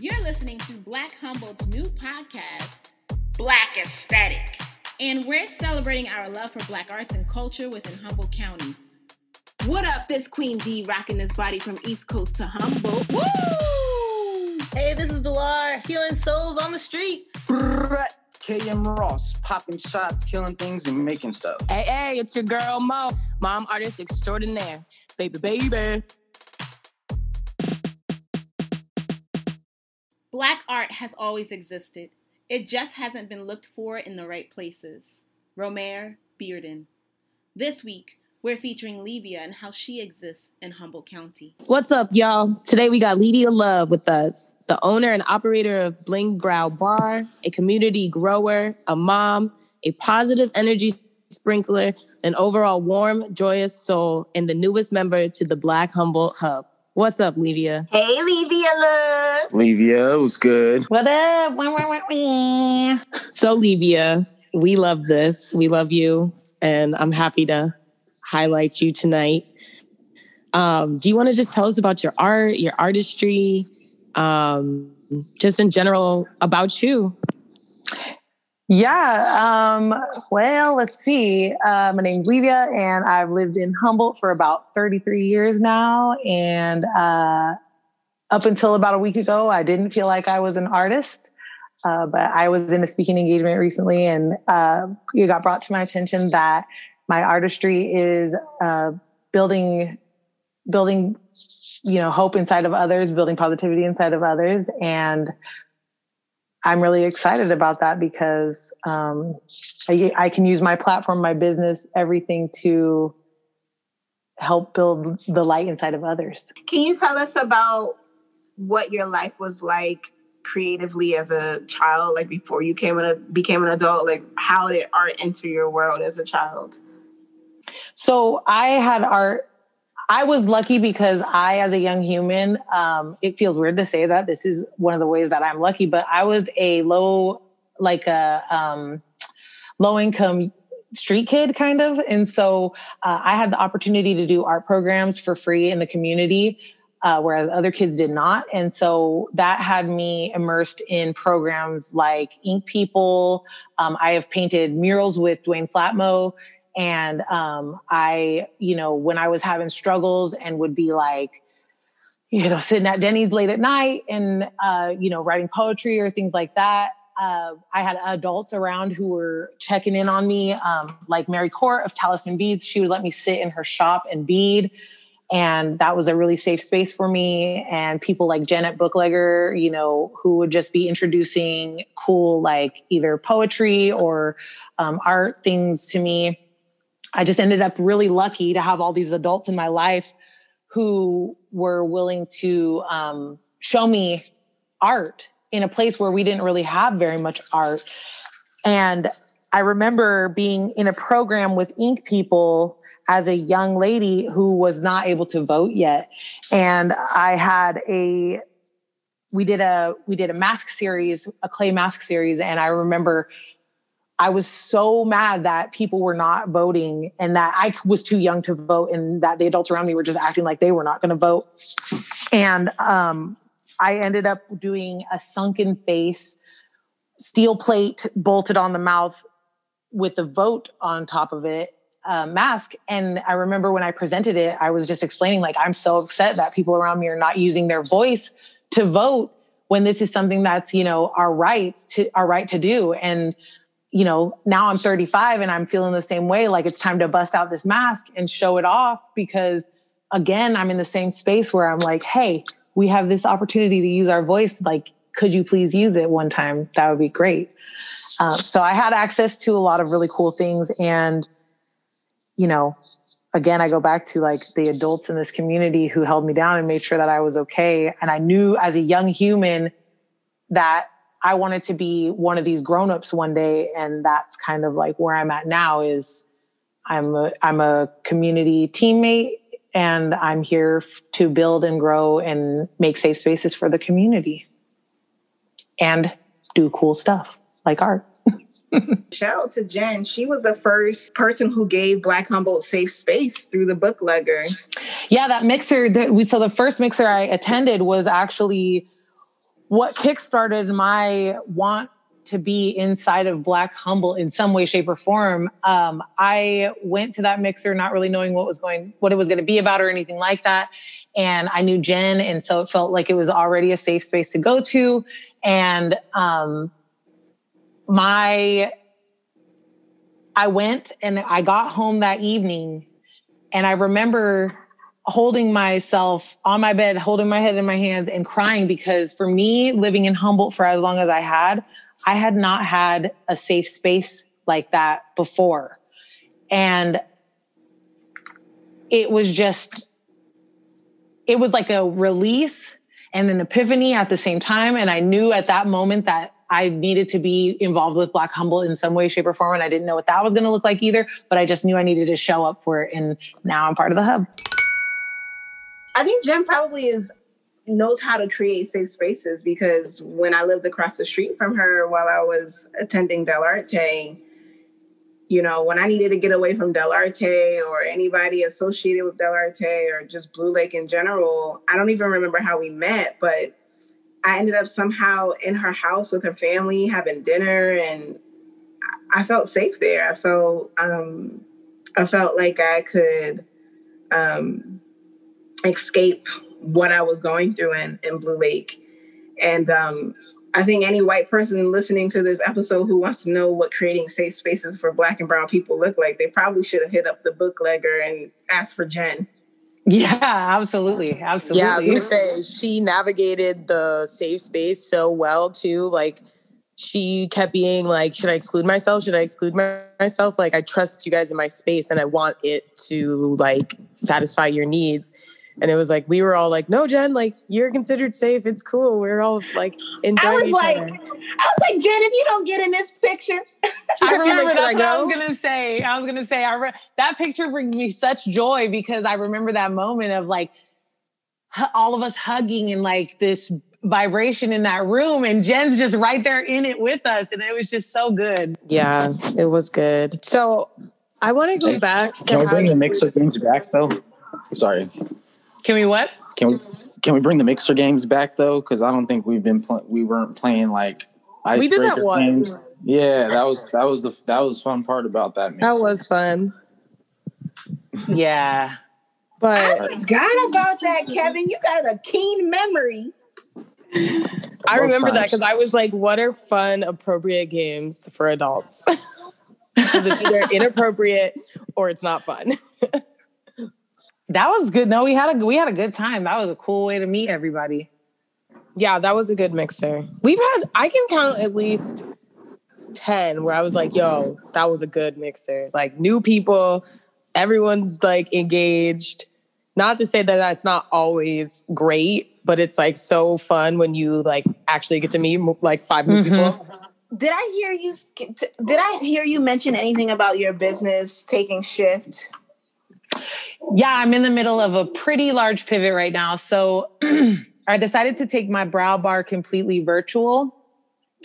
You're listening to Black Humboldt's new podcast, Black Aesthetic. And we're celebrating our love for Black arts and culture within Humboldt County. What up? This Queen D rocking this body from East Coast to Humboldt. Woo! Hey, this is Delar, healing souls on the streets. KM Ross, popping shots, killing things, and making stuff. Hey, hey, it's your girl Mo, mom artist extraordinaire. Baby, baby. Black art has always existed. It just hasn't been looked for in the right places. Romare Bearden. This week, we're featuring Levia and how she exists in Humboldt County. What's up, y'all? Today we got Levia Love with us, the owner and operator of Bling Brow Bar, a community grower, a mom, a positive energy sprinkler, an overall warm, joyous soul, and the newest member to the Black Humboldt Hub. What's up, Levia? Hey, Levia Love. Levia was good. What up? Wah, wah, wah, wah. So, Levia, we love this. We love you, and I'm happy to highlight you tonight. Um, do you want to just tell us about your art, your artistry, um, just in general about you? Yeah. Um, well, let's see. Uh, my name's Levia, and I've lived in Humboldt for about 33 years now. And uh, up until about a week ago, I didn't feel like I was an artist. Uh, but I was in a speaking engagement recently, and uh, it got brought to my attention that my artistry is uh, building, building, you know, hope inside of others, building positivity inside of others, and I'm really excited about that because um, I, I can use my platform, my business, everything to help build the light inside of others. Can you tell us about what your life was like creatively as a child, like before you came a, became an adult? Like, how did art enter your world as a child? So I had art. I was lucky because I, as a young human, um, it feels weird to say that this is one of the ways that I'm lucky, but I was a low, like a um, low income street kid kind of. And so uh, I had the opportunity to do art programs for free in the community. Uh, whereas other kids did not. And so that had me immersed in programs like Ink People. Um, I have painted murals with Duane Flatmo. And um, I, you know, when I was having struggles and would be like, you know, sitting at Denny's late at night and, uh, you know, writing poetry or things like that, uh, I had adults around who were checking in on me, um, like Mary Court of Talisman Beads. She would let me sit in her shop and bead. And that was a really safe space for me. And people like Jen at Booklegger, you know, who would just be introducing cool, like either poetry or um, art things to me. I just ended up really lucky to have all these adults in my life who were willing to um, show me art in a place where we didn't really have very much art. And I remember being in a program with Ink People as a young lady who was not able to vote yet. And I had a we did a we did a mask series, a clay mask series, and I remember I was so mad that people were not voting and that I was too young to vote and that the adults around me were just acting like they were not going to vote. And um, I ended up doing a sunken face, steel plate bolted on the mouth with the vote on top of it uh, mask. And I remember when I presented it, I was just explaining, like, I'm so upset that people around me are not using their voice to vote when this is something that's, you know, our rights to our right to do. And, you know, now I'm 35 and I'm feeling the same way. Like it's time to bust out this mask and show it off because again, I'm in the same space where I'm like, hey, we have this opportunity to use our voice. Like, could you please use it one time? That would be great. Uh, so I had access to a lot of really cool things. And, you know, again, I go back to like the adults in this community who held me down and made sure that I was okay. And I knew as a young human that I wanted to be one of these grown-ups one day. And that's kind of like where I'm at now is I'm a, I'm a community teammate and I'm here f- to build and grow and make safe spaces for the community and do cool stuff like art. Shout out to Jen. She was the first person who gave Black Humboldt safe space through the book booklegger. Yeah, that mixer that we so the first mixer I attended was actually what kickstarted my want to be inside of Black Humboldt in some way, shape, or form. Um, I went to that mixer not really knowing what was going, what it was going to be about, or anything like that. And I knew Jen, and so it felt like it was already a safe space to go to. And um, my, I went and I got home that evening, and I remember holding myself on my bed, holding my head in my hands and crying because for me, living in Humboldt for as long as I had, I had not had a safe space like that before. And it was just, it was like a release and an epiphany at the same time. And I knew at that moment that I needed to be involved with Black Humboldt in some way, shape, or form. And I didn't know what that was going to look like either, but I just knew I needed to show up for it. And now I'm part of the hub. I think Jen probably is knows how to create safe spaces because when I lived across the street from her while I was attending Dell'Arte, you know, when I needed to get away from Dell'Arte or anybody associated with Dell'Arte or just Blue Lake in general, I don't even remember how we met, but I ended up somehow in her house with her family having dinner and I felt safe there. I felt um I felt like I could um escape what I was going through in, in Blue Lake. And um, I think any white person listening to this episode who wants to know what creating safe spaces for Black and Brown people look like, they probably should have hit up the booklegger and asked for Jen. Yeah, absolutely. Absolutely. Yeah, I was gonna say she navigated the safe space so well too. Like she kept being like, should I exclude myself? Should I exclude my- myself? Like I trust you guys in my space and I want it to like satisfy your needs. And it was like we were all like, "No, Jen, like you're considered safe. It's cool. We're all like enjoying I was each like, other." I was like, Jen, if you don't get in this picture, I remember like, that's I what I was gonna say. I was gonna say I re- that picture brings me such joy because I remember that moment of like hu- all of us hugging and like this vibration in that room, and Jen's just right there in it with us, and it was just so good. Yeah, it was good. So I want to go back. Can we how bring you- the mixer games back though? Sorry. Can we what? Can we can we bring the mixer games back though? Because I don't think we've been pl- we weren't playing like We did that icebreaker once. games. Yeah, that was that was the that was fun part about that. Mixer. That was fun, Yeah. but I forgot about that, Kevin. You got a keen memory. I Both remember that because I was like, "What are fun, appropriate games for adults?" Because it's either inappropriate or it's not fun. That was good. No, we had a we had a good time. That was a cool way to meet everybody. Yeah, that was a good mixer. We've had I can count at least 10 where I was like, yo, that was a good mixer. Like new people, everyone's like engaged. Not to say that that's not always great, but it's like so fun when you like actually get to meet like five new Mhm. people. Did I hear you? Did I hear you mention anything about your business taking shift? Yeah, I'm in the middle of a pretty large pivot right now. So I decided to take my brow bar completely virtual.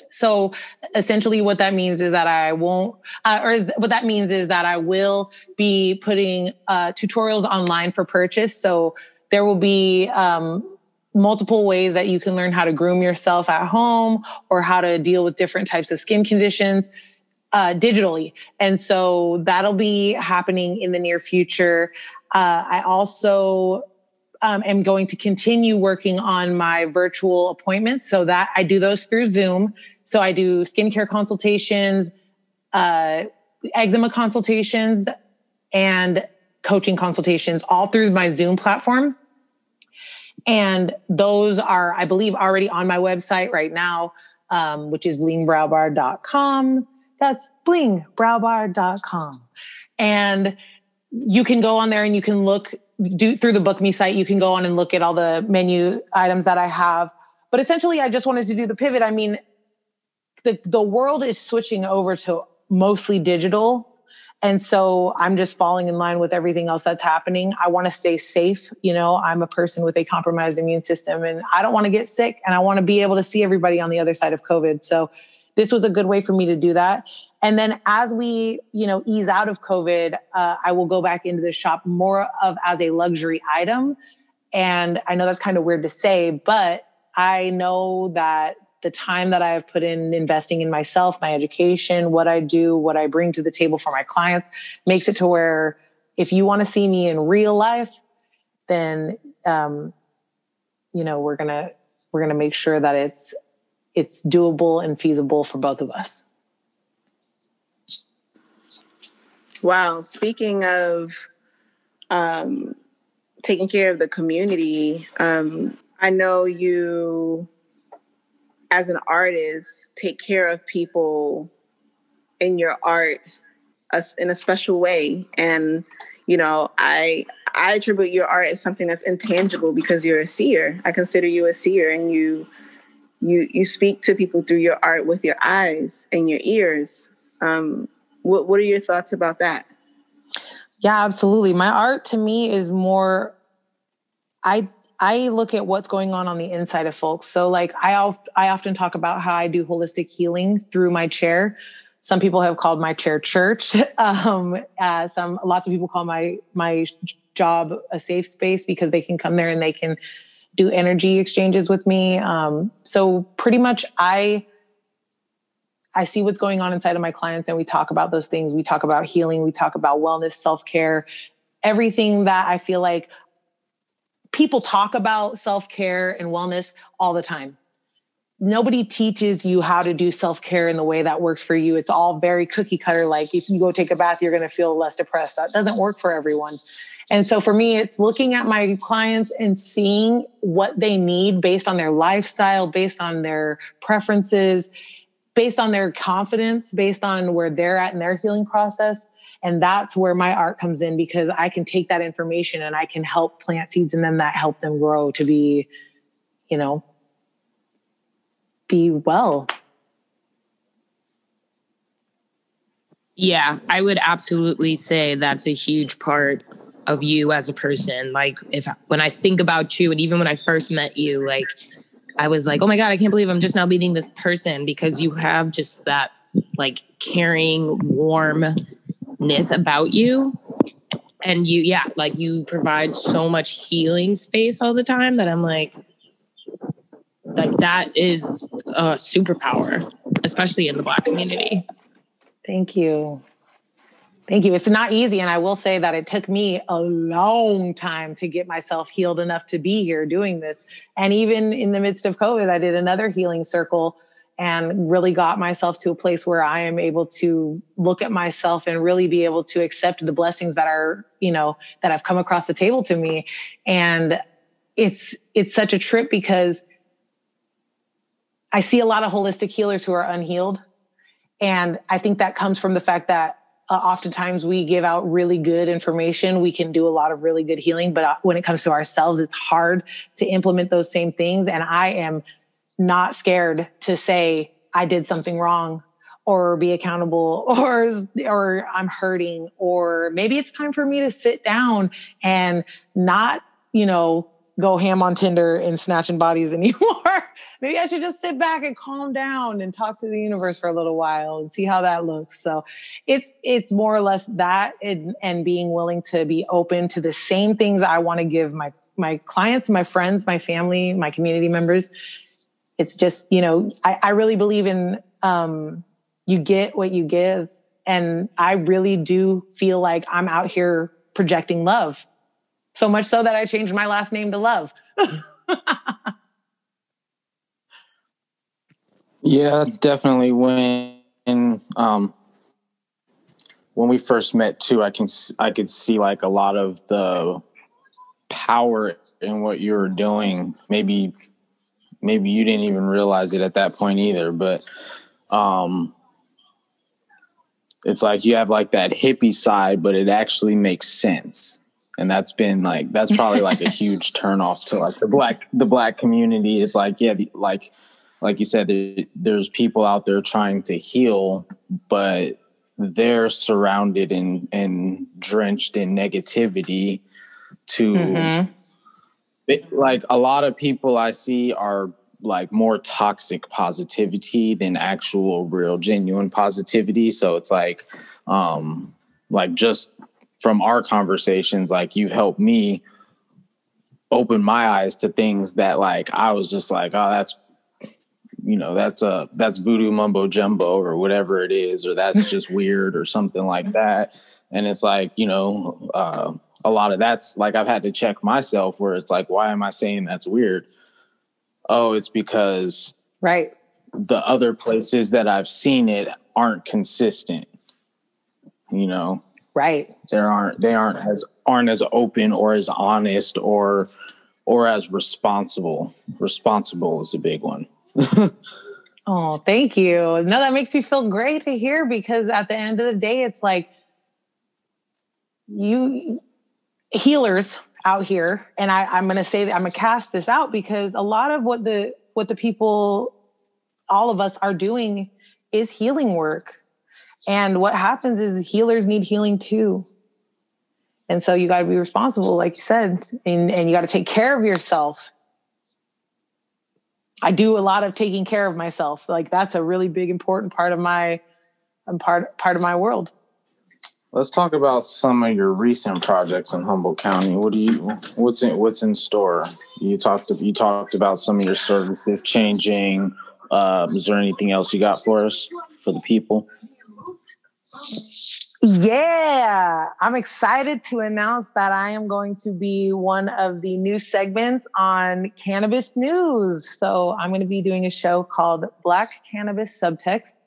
So essentially, what that means is that I won't, uh, or is, what that means is that I will be putting uh, tutorials online for purchase. So there will be um, multiple ways that you can learn how to groom yourself at home or how to deal with different types of skin conditions uh, digitally. And so that'll be happening in the near future. Uh, I also um, am going to continue working on my virtual appointments so that I do those through Zoom. So I do skincare consultations, uh, eczema consultations, and coaching consultations all through my Zoom platform. And those are, I believe, already on my website right now, um, which is blingbrowbar.com. That's blingbrowbar.com. And you can go on there and you can look do through the book me site you can go on and look at all the menu items that i have. But essentially i just wanted to do the pivot. I mean the the world is switching over to mostly digital. And so i'm just falling in line with everything else that's happening. I want to stay safe you know i'm a person with a compromised immune system and i don't want to get sick and i want to be able to see everybody on the other side of covid. So this was a good way for me to do that. And then as we you know ease out of covid uh, i will go back into the shop more of as a luxury item. And i know that's kind of weird to say but I know that the time that I have put in investing in myself, my education, what I do, what I bring to the table for my clients makes it to where if you want to see me in real life, then um, you know we're gonna we're gonna make sure that it's it's doable and feasible for both of us. Wow. Speaking of um, taking care of the community, um, I know you, as an artist, take care of people in your art in a special way. And you know, I I attribute your art as something that's intangible because you're a seer. I consider you a seer, and you you you speak to people through your art with your eyes and your ears. Um, what what are your thoughts about that? Yeah, absolutely. My art to me is more I I look at what's going on on the inside of folks. So like I I often talk about how I do holistic healing through my chair. Some people have called my chair church. Um, uh, some lots of people call my my job a safe space because they can come there and they can do energy exchanges with me. Um, so pretty much I I see what's going on inside of my clients and we talk about those things. We talk about healing, we talk about wellness, self-care, everything that I feel like people talk about self-care and wellness all the time. Nobody teaches you how to do self-care in the way that works for you. It's all very cookie cutter like if you go take a bath you're going to feel less depressed. That doesn't work for everyone. And so for me, it's looking at my clients and seeing what they need based on their lifestyle, based on their preferences, based on their confidence, based on where they're at in their healing process. And that's where my art comes in because I can take that information and I can help plant seeds in them that help them grow to be, you know, be well. Yeah, I would absolutely say that's a huge part of you as a person. Like if when I think about you and even when I first met you, like I was like, oh my God, I can't believe I'm just now meeting this person because you have just that like caring, warmness about you. And you, yeah, like you provide so much healing space all the time that I'm like, like that is a superpower, especially in the Black community. Thank you. Thank you. It's not easy. And I will say that it took me a long time to get myself healed enough to be here doing this. And even in the midst of COVID, I did another healing circle and really got myself to a place where I am able to look at myself and really be able to accept the blessings that are, you know, that have come across the table to me. And it's, it's such a trip because I see a lot of holistic healers who are unhealed. And I think that comes from the fact that uh, oftentimes we give out really good information. We can do a lot of really good healing, but uh, when it comes to ourselves, it's hard to implement those same things. And I am not scared to say I did something wrong or be accountable or or I'm hurting or maybe it's time for me to sit down and not, you know, go ham on Tinder and snatching bodies anymore. Maybe I should just sit back and calm down and talk to the universe for a little while and see how that looks. So it's it's more or less that and, and being willing to be open to the same things I want to give my my clients, my friends, my family, my community members. It's just, you know, I, I really believe in um, you get what you give. And I really do feel like I'm out here projecting love so much so that I changed my last name to Love. yeah, definitely. When um, when we first met too, I can I could see like a lot of the power in what you were doing. Maybe maybe you didn't even realize it at that point either, but um, it's like you have like that hippie side, but it actually makes sense and that's been like that's probably like a huge turnoff to like the black the black community is like yeah the, like like you said there, there's people out there trying to heal but they're surrounded and and drenched in negativity to mm-hmm. it, like a lot of people i see are like more toxic positivity than actual real genuine positivity so it's like um like just from our conversations like you've helped me open my eyes to things that like I was just like, oh, that's you know, that's a that's voodoo mumbo jumbo or whatever it is, or that's just weird or something like that. And it's like, you know, uh, a lot of that's like I've had to check myself where it's like, why am I saying that's weird? Oh, it's because right the other places that I've seen it aren't consistent. You know, right? There aren't they aren't as aren't as open or as honest or or as responsible. Responsible is a big one. oh, thank you. No, that makes me feel great to hear because at the end of the day, it's like you healers out here, and I, I'm going to say that I'm going to cast this out because a lot of what the what the people, all of us, are doing is healing work. And what happens is healers need healing too. And so you got to be responsible, like you said, and, and you got to take care of yourself. I do a lot of taking care of myself. Like that's a really big, important part of my um, part part of my world. Let's talk about some of your recent projects in Humboldt County. What do you what's in what's in store? You talked you talked about some of your services changing. Uh, is there anything else you got for us for the people? Yeah, I'm excited to announce that I am going to be one of the new segments on cannabis news. So I'm going to be doing a show called Black Cannabis Subtext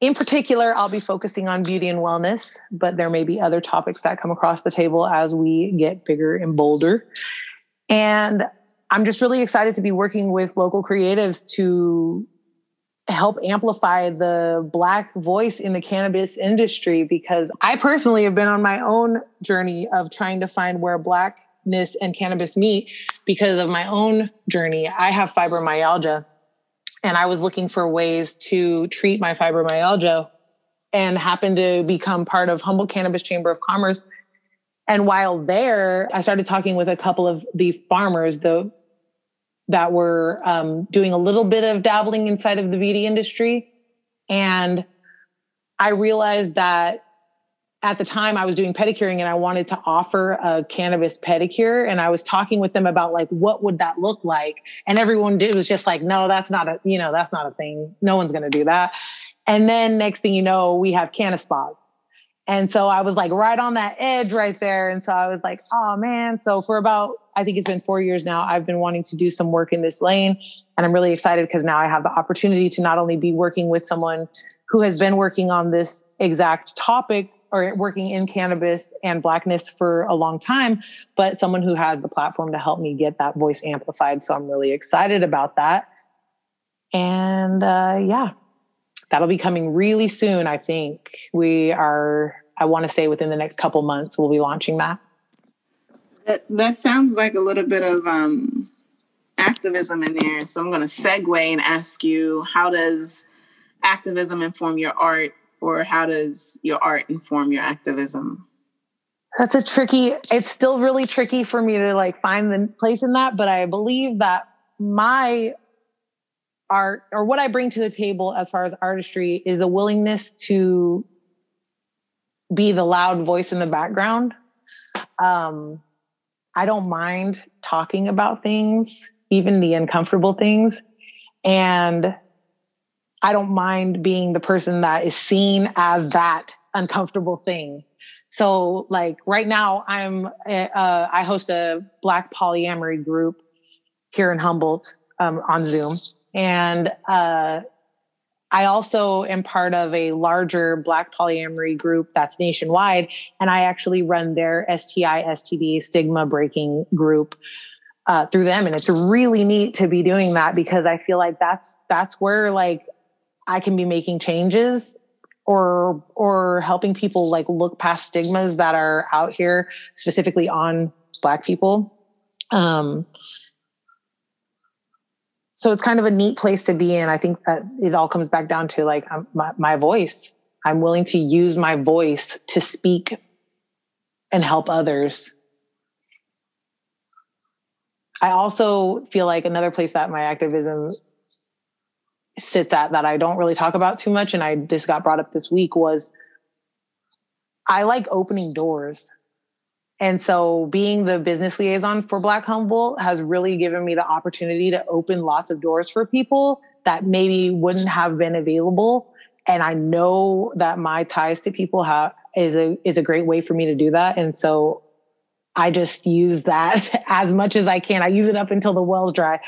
in particular, I'll be focusing on beauty and wellness, but there may be other topics that come across the table as we get bigger and bolder. And I'm just really excited to be working with local creatives to help amplify the Black voice in the cannabis industry because I personally have been on my own journey of trying to find where Blackness and cannabis meet because of my own journey. I have fibromyalgia and I was looking for ways to treat my fibromyalgia and happened to become part of Humboldt Cannabis Chamber of Commerce. And while there, I started talking with a couple of the farmers, the that were um, doing a little bit of dabbling inside of the beauty industry, and I realized that at the time I was doing pedicuring and I wanted to offer a cannabis pedicure. And I was talking with them about like what would that look like? And everyone did was just like no that's not a you know that's not a thing. No one's going to do that. And then next thing you know we have cannabis spas. And so I was like right on that edge right there. And so I was like oh man. So for about I think it's been 4 years now I've been wanting to do some work in this lane and I'm really excited because now I have the opportunity to not only be working with someone who has been working on this exact topic or working in cannabis and blackness for a long time, but someone who has the platform to help me get that voice amplified. So I'm really excited about that. And uh, yeah, that'll be coming really soon. I think we are, I want to say within the next couple months, we'll be launching that. That, that sounds like a little bit of um, activism in there. So I'm going to segue and ask you how does activism inform your art or how does your art inform your activism? That's a tricky, it's still really tricky for me to like find the place in that, but I believe that my art or what I bring to the table as far as artistry is a willingness to be the loud voice in the background. Um, I don't mind talking about things, even the uncomfortable things. And I don't mind being the person that is seen as that uncomfortable thing. So like right now I'm, uh, I host a black polyamory group here in Humboldt, um, on Zoom. And, uh, I also am part of a larger black polyamory group that's nationwide. And I actually run their STI, STD stigma breaking group. Uh, through them and it's really neat to be doing that because i feel like that's that's where like I can be making changes or or helping people like look past stigmas that are out here specifically on black people um so it's kind of a neat place to be in i think that it all comes back down to like um, my, my voice i'm willing to use my voice to speak and help others i also feel like another place that my activism sits at that I don't really talk about too much. And I, this got brought up this week was I like opening doors. And so being the business liaison for Black Humboldt has really given me the opportunity to open lots of doors for people that maybe wouldn't have been available. And I know that my ties to people have is a is a great way for me to do that. And so I just use that as much as I can. I use it up until the well's dry.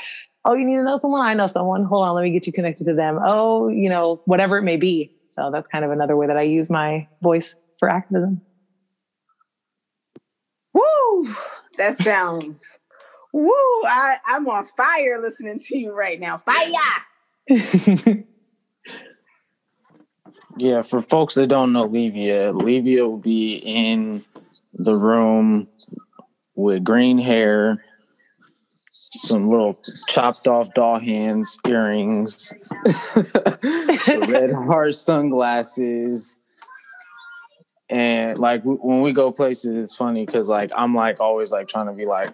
Oh, you need to know someone? I know someone. Hold on, let me get you connected to them. Oh, you know, whatever it may be. So that's kind of another way that I use my voice for activism. Woo! That sounds woo. I, I'm on fire listening to you right now. Fire! yeah, for folks that don't know Levia, Levia will be in the room with green hair, some little chopped off doll hands, earrings, red heart sunglasses. And like when we go places, it's funny because like I'm like always like trying to be like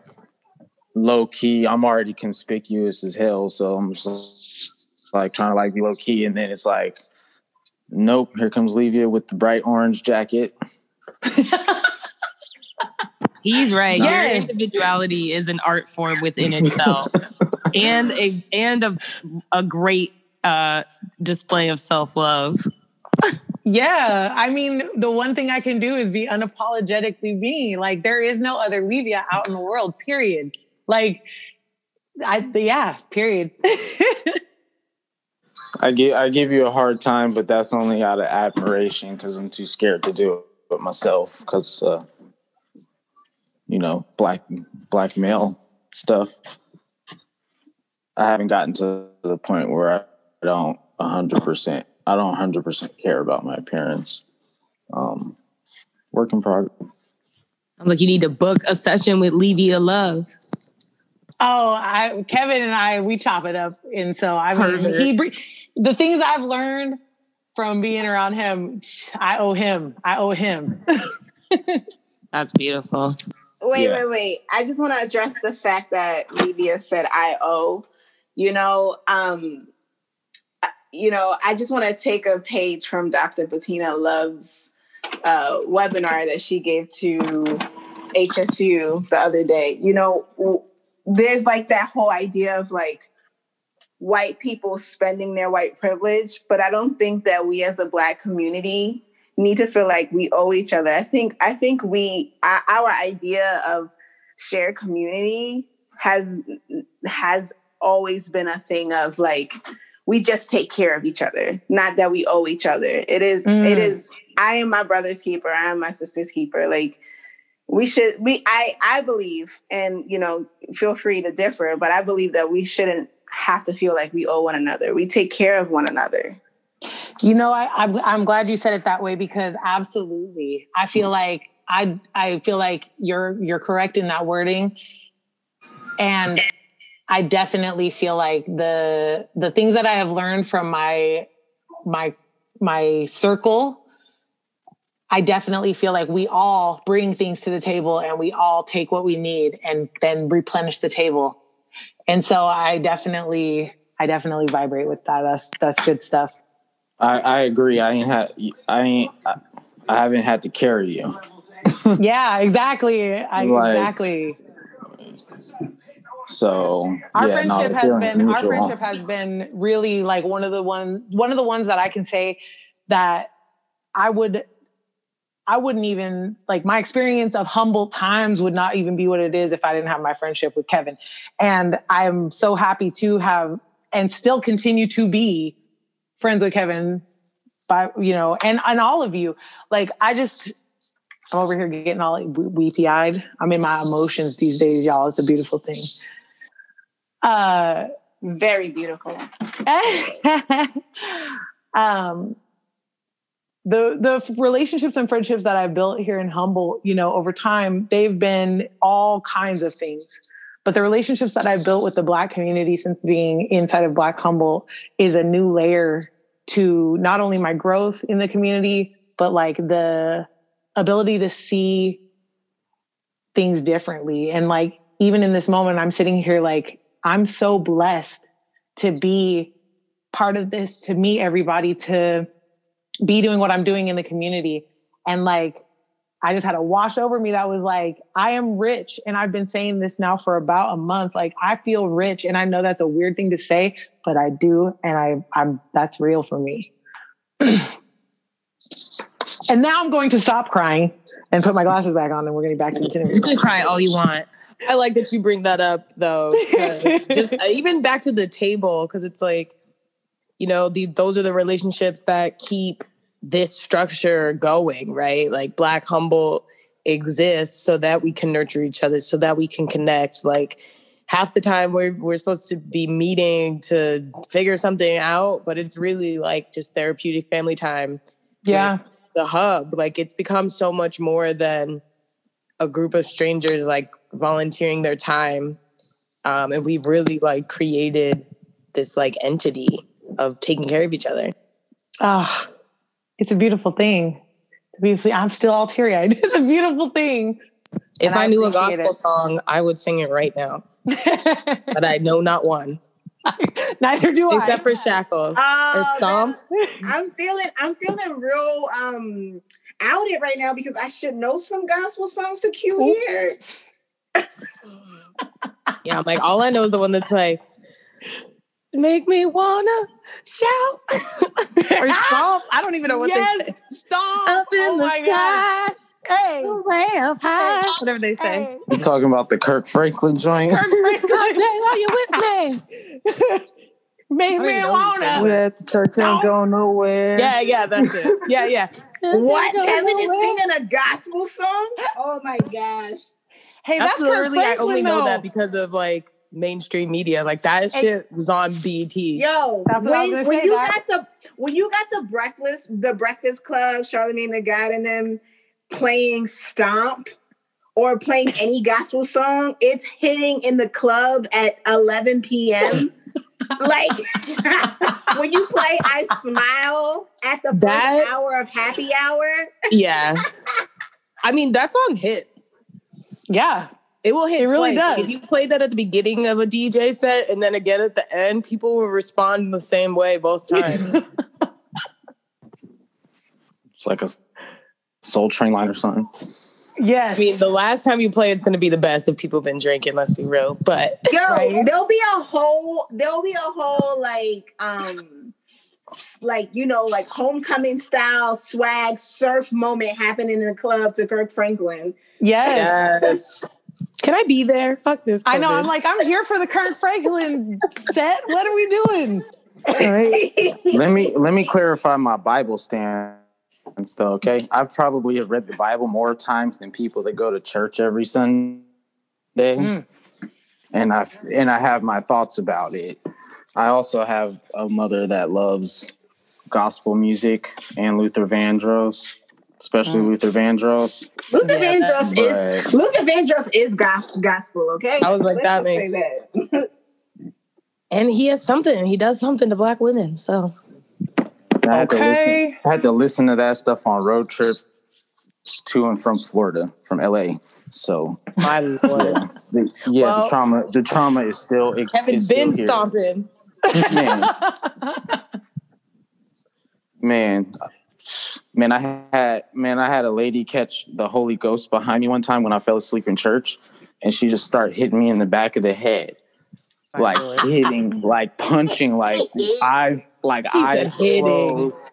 low key. I'm already conspicuous as hell, so I'm just like trying to like be low key. And then it's like, nope, here comes Levia with the bright orange jacket. He's right. Your individuality is an art form within itself, and a and a a great uh, display of self love. Yeah, I mean, the one thing I can do is be unapologetically me. Like there is no other Levia out in the world. Period. Like, I yeah. Period. I give I give you a hard time, but that's only out of admiration because I'm too scared to do it with myself. Because uh, you know, black black male stuff. I haven't gotten to the point where I don't hundred percent. I don't hundred percent care about my appearance. Um, work in progress. Sounds like you need to book a session with Levia Love. Oh, I Kevin and I we chop it up, and so I mean he the things I've learned from being around him, I owe him. I owe him. That's beautiful. Wait, yeah. wait, wait. I just want to address the fact that Levia said I owe. You know, um, you know, I just want to take a page from Dr. Bettina Love's uh, webinar that she gave to HSU the other day. You know, there's like that whole idea of like white people spending their white privilege, but I don't think that we as a black community need to feel like we owe each other. I think I think we our idea of shared community has has always been a thing of like we just take care of each other, not that we owe each other. It is mm. it is I am my brother's keeper, I am my sister's keeper. Like we should we I I believe and you know feel free to differ, but I believe that we shouldn't have to feel like we owe one another. We take care of one another. You know, I, I'm I'm glad you said it that way because absolutely, I feel like I I feel like you're you're correct in that wording, and I definitely feel like the the things that I have learned from my my my circle I definitely feel like we all bring things to the table and we all take what we need and then replenish the table. And so I definitely I definitely vibrate with that. That's that's good stuff. I, I agree. I ain't had I ain't I haven't had to carry you. yeah, exactly. I, like, exactly. So our yeah, friendship no, has been our friendship has been really like one of the one one of the ones that I can say that I would I wouldn't even like my experience of humble times would not even be what it is if I didn't have my friendship with Kevin. And I'm so happy to have and still continue to be friends with Kevin, by you know, and and all of you. Like I just, I'm over here getting all weepy eyed. I'm in my emotions these days, y'all. It's a beautiful thing. Uh, very beautiful. um, the the relationships and friendships that I've built here in Humble, you know, over time, they've been all kinds of things. But the relationships that I've built with the Black community since being inside of Black Humboldt is a new layer to not only my growth in the community, but like the ability to see things differently. And like, even in this moment, I'm sitting here like, I'm so blessed to be part of this, to meet everybody, to be doing what I'm doing in the community. And like, I just had a wash over me that was like, I am rich. And I've been saying this now for about a month. Like I feel rich. And I know that's a weird thing to say, but I do. And I I'm that's real for me. and now I'm going to stop crying and put my glasses back on and we're getting back to the interview. You can cry all you want. I like that you bring that up though. just even back to the table, because it's like, you know, the, those are the relationships that keep this structure going, right? Like Black Humboldt exists so that we can nurture each other, so that we can connect. Like half the time we're we're supposed to be meeting to figure something out, but it's really like just therapeutic family time Yeah. the hub. Like it's become so much more than a group of strangers like volunteering their time. Um, and we've really like created this like entity of taking care of each other. Ah, it's a beautiful thing. It's a I'm still all teary eyed. It's a beautiful thing. If And I I, knew a gospel it. song, I would sing it right now. But I know not one. Neither do Except I. Except for Shackles Oh, or Stomp. I'm feeling I'm feeling real um outed right now because I should know some gospel songs to cue here. Yeah, I'm like, all I know is the one that's like, make me wanna shout or stomp. I don't even know what yes, they say. stop. Up in oh the my God. sky, Hey. way up high, whatever they say. Hey. You talking about the Kirk Franklin joint? Kirk Franklin, Are you with me? Make don't me even know who said wanna. at the church ain't going nowhere. Yeah, yeah, that's it. Yeah, yeah. What? Kevin is singing a gospel song? Oh my gosh. Hey, That's, that's, literally I only Franklin, know that because of like mainstream media. Like that Hey. shit was on BET. Yo, That's what I was when, when say, you that- got the when you got the breakfast the Breakfast Club, Charlemagne the God, and them playing Stomp or playing any gospel song, it's hitting in the club at 11 p.m. like when you play I Smile at the first That- hour of happy hour. Yeah. I mean, that song hits. Yeah. It will hit It really twice. Does. if you play that at the beginning of a DJ set and then again at the end, people will respond in the same way both times. It's like a Soul Train line or something. Yeah, I mean, the last time you play, it's going to be the best if people have been drinking. Let's be real. But Yo, Right. there'll be a whole there'll be a whole like um like you know like homecoming style swag surf moment happening in the club to Kirk Franklin. yes. yes. Can I be there? Fuck this. I know. I'm like, I'm here for the Kirk Franklin set. What are we doing? let me let me clarify my Bible stance though, okay? I probably have read the Bible more times than people that go to church every Sunday. Mm. And I and I have my thoughts about it. I also have a mother that loves gospel music and Luther Vandross, especially Mm. Luther Vandross. Luther Yeah, Vandross is Luther Vandross is gos- gospel, okay? I was like, Let's that just say makes- that. and he has something. He does something to black women. So I had, to Okay. listen, I had to listen to that stuff on road trips to and from Florida, from LA. So my lord, yeah, the, yeah, Well- the trauma, the trauma is still. It, Kevin's still been here. stomping. man. man, man, I had man, I had a lady catch the Holy Ghost behind me one time when I fell asleep in church, and she just started hitting me in the back of the head, like hitting, like punching, like eyes, like He said eyes hitting. closed.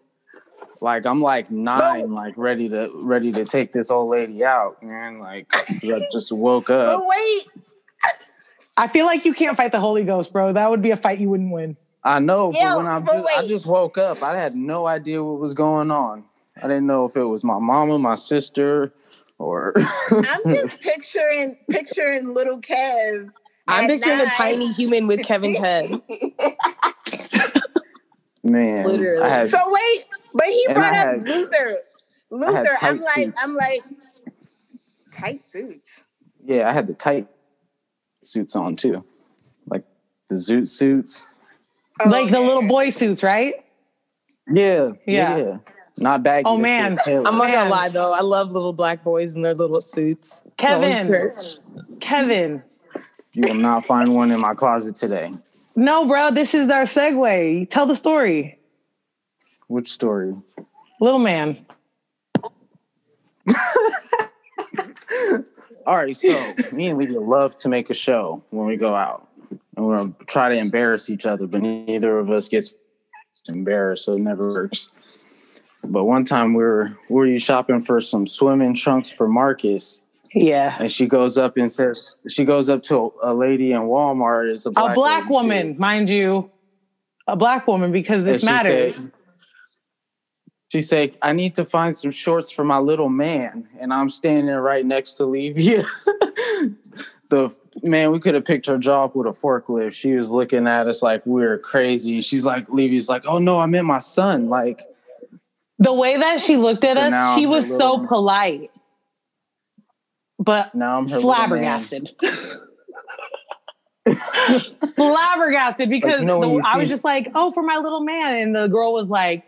Like I'm like nine, like ready to ready to take this old lady out, man. Like I just woke But up. wait, I feel like you can't fight the Holy Ghost, bro. That would be a fight you wouldn't win. I know, Yeah, but when I but just I just woke up, I had no idea what was going on. I didn't know if it was my mama, my sister, or I'm just picturing picturing little Kev. I'm at picturing a tiny human with Kevin's head. man. Literally. Had, So wait, but he And brought I up had- Luther. Luther, I'm like, suits. I'm like, tight suits. yeah, I had the tight suits on too, like the zoot suits. Oh, like the little boy suits, right? Yeah, Yeah. yeah, not baggy. Oh, man. I'm not Man. gonna lie though, I love little black boys in their little suits. Kevin. Going. Kevin. you will not find one in my closet today. No, bro, this is our segue. Tell the story. Which story? Little man. All right, so me and Levia love to make a show when we go out, and we're gonna try to embarrass each other, but neither of us gets embarrassed, so it never works. But one time we were we were shopping for some swimming trunks for Marcus, Yeah. and she goes up and says she goes up to a, a lady in Walmart. It's a black, a black lady, too. woman, mind you. A black woman because this And matters. said- She said, "I need to find some shorts for my little man," and I'm standing right next to Levia. the man, we could have picked her jaw up with a forklift. She was looking at us like we were crazy. She's like, Levia's like, "Oh no, I meant my son." Like, the way that she looked at So us, she I'm was so little- polite. But now I'm her flabbergasted. flabbergasted because know the- I was just like, oh, for my little man. And the girl was like,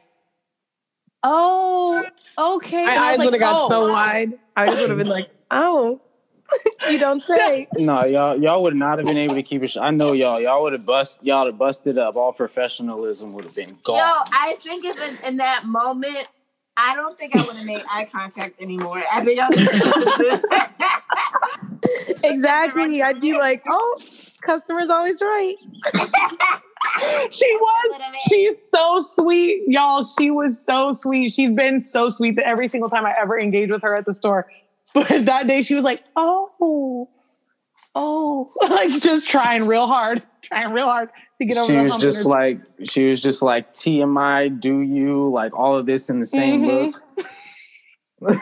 oh, okay. My eyes was would have got oh. so wide. I just would have been like, oh, you don't say. No, y'all, y'all would not have been able to keep it. Sh- I know y'all. Y'all would have bust. Y'all would have busted up. All professionalism would have been gone. Yo, I think if in, in that moment, I don't think I would have made eye contact anymore. I think I exactly. I'd be like, oh, customer's always right. She was she's so sweet y'all. She was so sweet. She's been so sweet that every single time i ever engage with her at the store but that day she was like oh oh like just trying real hard trying real hard to get over she the was just in her- like she was just like TMI, do you? Like all of this in the same Mhm. look?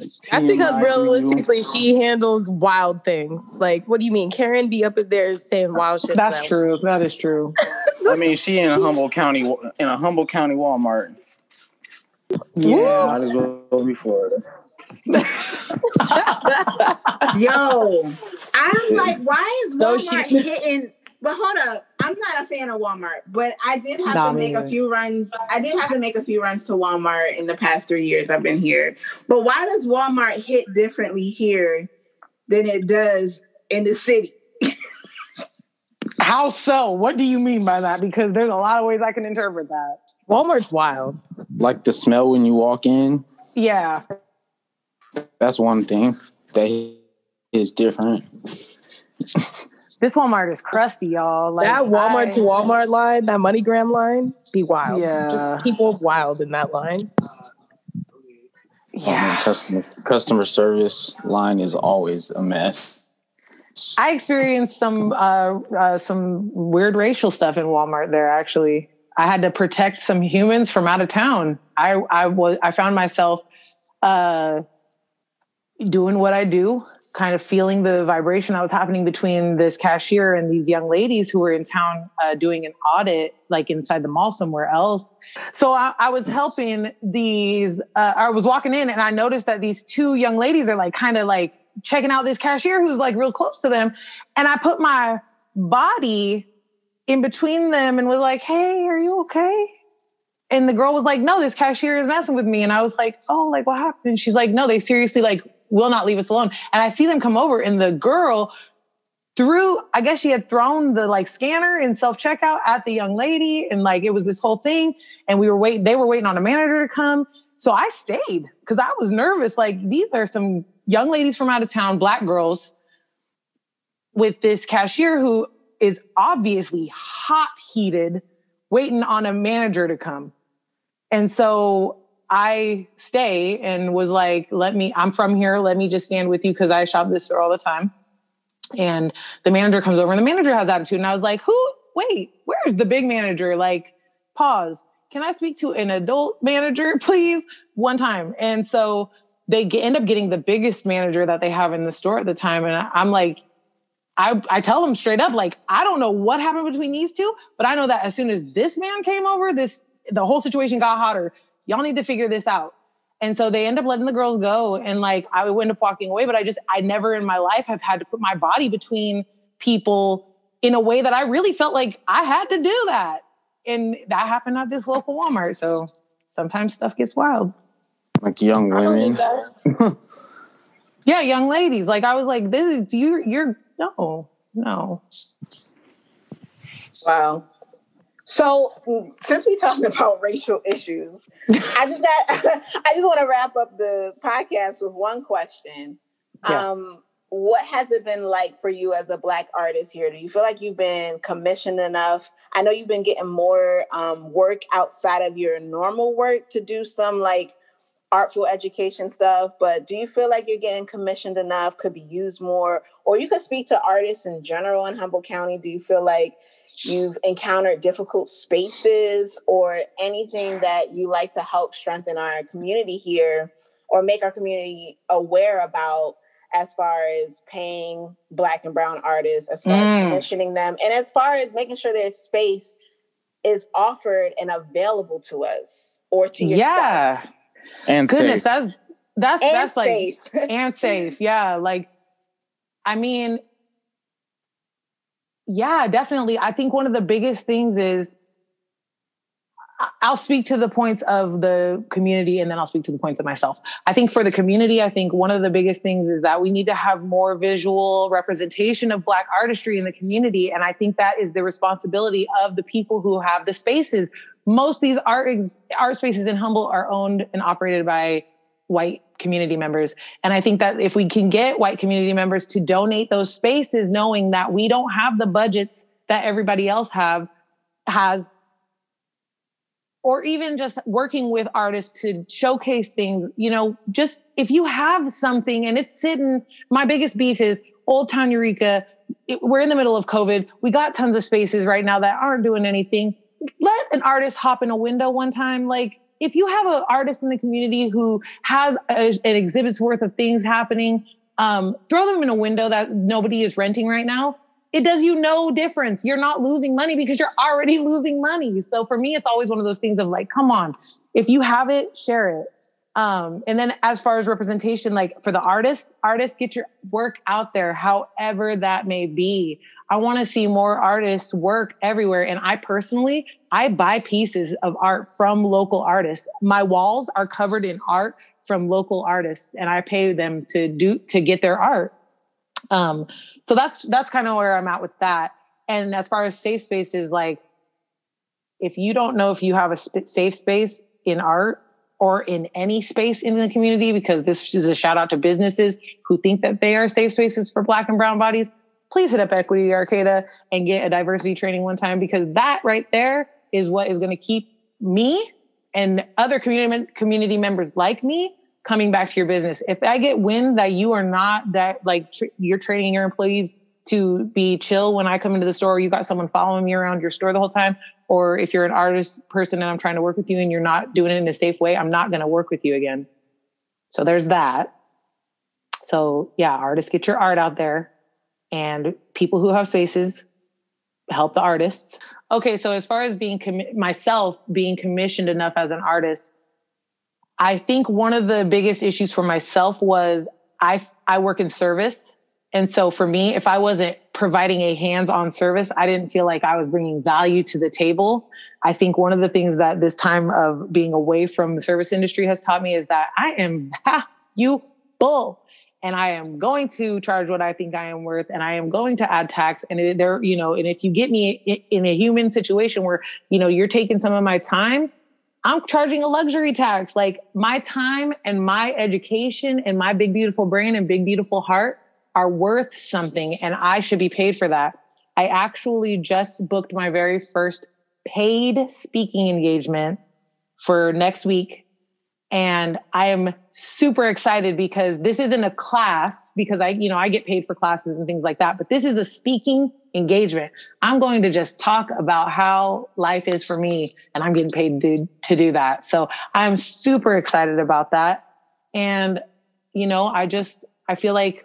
Like, That's because TMI, you? realistically, she handles wild things. Like, what do you mean? Karen be up in there saying wild shit. that's now. true that is true I mean, she in a Humboldt County in a Humboldt County Walmart. yeah Might as well be Florida. Yo, I'm like, why is No, Walmart she- hitting? But hold up, I'm not a fan of Walmart, but I did have Nah, to me make a few runs. I did have to make a few runs to Walmart in the past three years I've been here. But why does Walmart hit differently here than it does in the city? how so what do you mean by that because there's a lot of ways i can interpret that Walmart's wild. Like the smell when you walk in. yeah That's one thing that is different. this walmart is crusty y'all like that Walmart I- to Walmart line, that MoneyGram line, be wild. Yeah. Just people wild in that line. Yeah. customer customer service line is always a mess. I experienced some uh, uh, some weird racial stuff in Walmart there. Actually, I had to protect some humans from out of town. I I was I found myself uh, doing what I do, kind of feeling the vibration that was happening between this cashier and these young ladies who were in town uh, doing an audit, like inside the mall somewhere else. So I, I was helping these. Uh, I was walking in, and I noticed that these two young ladies are like kind of like checking out this cashier who's like real close to them, and I put my body in between them and was like, "Hey, are you okay?" And the girl was like, "No, this cashier is messing with me." And I was like, "Oh, like what happened?" She's like, "No, they seriously like will not leave us alone." And I see them come over, and the girl threw i guess she had thrown the like scanner and self checkout at the young lady and like it was this whole thing and we were waiting they were waiting on a manager to come. So i stayed because i was nervous. Like these are some young ladies from out of town black girls with this cashier who is obviously hot heated waiting on a manager to come. And so I stay and was like, let me, I'm from here. Let me just stand with you because I shop this store all the time. And the manager comes over and the manager has attitude. And I was like, who, wait, where's the big manager? Like, pause. Can I speak to an adult manager, please? One time. And so they get, end up getting the biggest manager that they have in the store at the time. And I'm like, I, I tell them straight up, like, I don't know what happened between these two, but I know that as soon as this man came over, this, the whole situation got hotter. Y'all need to figure this out. And so they end up letting the girls go. And like, I would end up walking away, but I just, I never in my life have had to put my body between people in a way that I really felt like I had to do that. And that happened at this local Walmart. So sometimes stuff gets wild. Like young women. Yeah, young ladies. Like I was like, this is you you're no, no. Wow. So since we talking about racial issues, I just got I just want to wrap up the podcast with one question. Yeah. Um, what has it been like for you as a black artist here? Do you feel like you've been commissioned enough? I know you've been getting more um, work outside of your normal work to do some like artful education stuff, but do you feel like you're getting commissioned enough, could be used more? Or you could speak to artists in general in Humboldt County. Do you feel like you've encountered difficult spaces or anything that you like to help strengthen our community here or make our community aware about as far as paying black and brown artists, as far Mm. as commissioning them, and as far as making sure their space is offered and available to us or to yourself. Yeah. And Goodness, safe. that's that's And that's like and safe. Yeah, like I mean, yeah, definitely. I think one of the biggest things is I'll speak to the points of the community and then I'll speak to the points of myself. I think for the community, I think one of the biggest things is that we need to have more visual representation of Black artistry in the community. And I think that is the responsibility of the people who have the spaces. Most of these art, ex- art spaces in Humboldt are owned and operated by white community members. And I think that if we can get white community members to donate those spaces, knowing that we don't have the budgets that everybody else have has, or even just working with artists to showcase things, you know, just if you have something and it's sitting, my biggest beef is Old Town Eureka. It, we're in the middle of COVID. We got tons of spaces right now that aren't doing anything. Let an artist hop in a window one time. Like, if you have an artist in the community who has a, an exhibit's worth of things happening, um, throw them in a window that nobody is renting right now. It does you no difference. You're not losing money because you're already losing money. So for me, it's always one of those things of like, come on, if you have it, share it. Um, and then as far as representation, like for the artist, artists get your work out there, however that may be. I want to see more artists work everywhere. And I personally, I buy pieces of art from local artists. My walls are covered in art from local artists and I pay them to do, to get their art. Um, so that's, that's kind of where I'm at with that. And as far as safe spaces, like if you don't know if you have a sp- safe space in art or in any space in the community, because this is a shout out to businesses who think that they are safe spaces for black and brown bodies, please hit up Equity Arcata and get a diversity training one time because that right there is what is going to keep me and other community community members like me coming back to your business. If I get wind that you are not that like tr- you're training your employees to be chill when I come into the store, you got someone following me around your store the whole time, or if you're an artist person and I'm trying to work with you and you're not doing it in a safe way, I'm not going to work with you again. So there's that. So yeah, artists get your art out there and people who have spaces help the artists. Okay, so as far as being myself being commissioned enough as an artist, I think one of the biggest issues for myself was I I work in service, and so for me, if I wasn't providing a hands-on service, I didn't feel like I was bringing value to the table. I think one of the things that this time of being away from the service industry has taught me is that I am valuable and I am going to charge what I think I am worth, and I am going to add tax. And there, you know, and if you get me in a human situation where you know you're taking some of my time, I'm charging a luxury tax. Like my time and my education and my big beautiful brain and big beautiful heart are worth something, and I should be paid for that. I actually just booked my very first paid speaking engagement for next week and I am super excited because this isn't a class because I, you know, I get paid for classes and things like that, but this is a speaking engagement. I'm going to just talk about how life is for me and I'm getting paid to, to do that. So I'm super excited about that. And, you know, I just, I feel like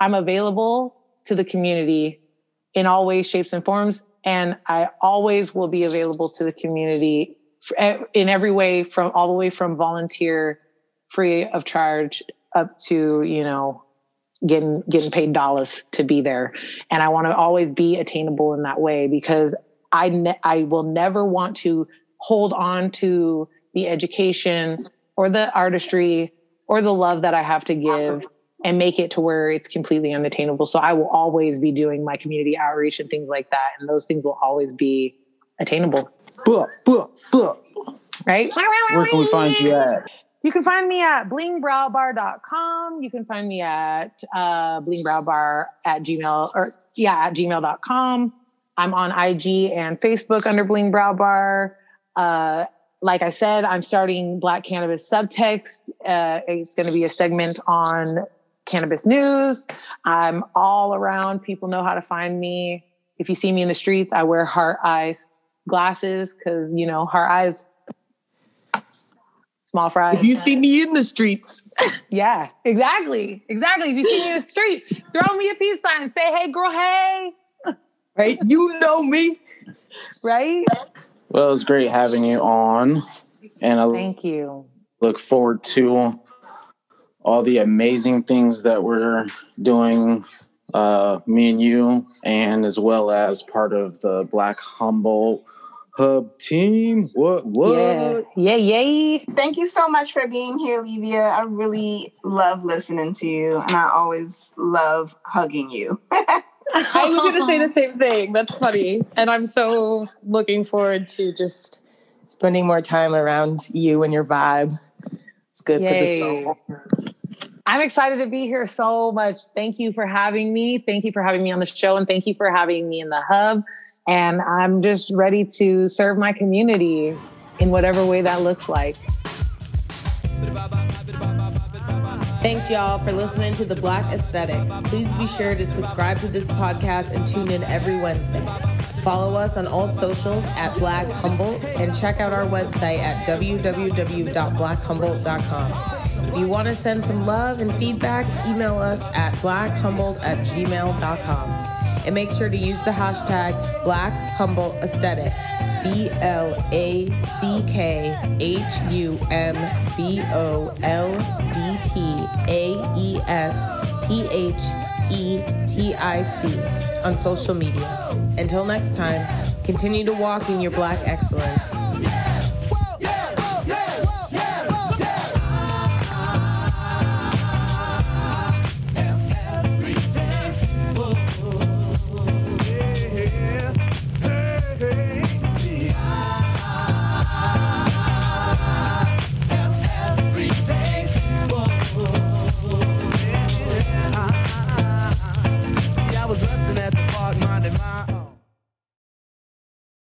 I'm available to the community in all ways, shapes and forms. And I always will be available to the community in every way from all the way from volunteer free of charge up to you know getting getting paid dollars to be there. And i want to always be attainable in that way because i ne- i will never want to hold on to the education or the artistry or the love that i have to give and make it to where it's completely unattainable. So i will always be doing my community outreach and things like that. And those things will always be attainable Buh, buh, buh. right Where can we find you at? You can find me at blingbrowbar.com. You can find me at uh, blingbrowbar at gmail or yeah, at gmail.com. I'm on IG and Facebook under Bling Brow Bar. Uh, like I said, I'm starting Black Cannabis Subtext. Uh, it's going to be a segment on cannabis news. I'm all around. People know how to find me. If you see me in the streets, I wear heart eyes glasses because, you know, her eyes, small fries. If you see me in the streets. yeah, exactly. Exactly. If you see me in the streets, throw me a peace sign and say, hey, girl, hey. Right? You know me. Right? Well, it was great having you on. And I Thank you. look forward to all the amazing things that we're doing, uh, me and you, and as well as part of the Black Humboldt Hub team. What? What? Yeah. Yeah, yay. Thank you so much for being here, Levia. I really love listening to you, and I always love hugging you. I was going to say the same thing. That's funny. And I'm so looking forward to just spending more time around you and your vibe. It's good for the soul. I'm excited to be here so much. Thank you for having me. Thank you for having me on the show and thank you for having me in the hub. And I'm just ready to serve my community in whatever way that looks like. Thanks, y'all, for listening to The Black Aesthetic. Please be sure to subscribe to this podcast and tune in every Wednesday. Follow us on all socials at Black Humboldt and check out our website at www.blackhumboldt.com. If you want to send some love and feedback, email us at blackhumboldt at gmail.com. And make sure to use the hashtag Black Humboldt Aesthetic. B L A C K H U M B O L D T A E S T H E T I C on social media. Until next time, continue to walk in your black excellence.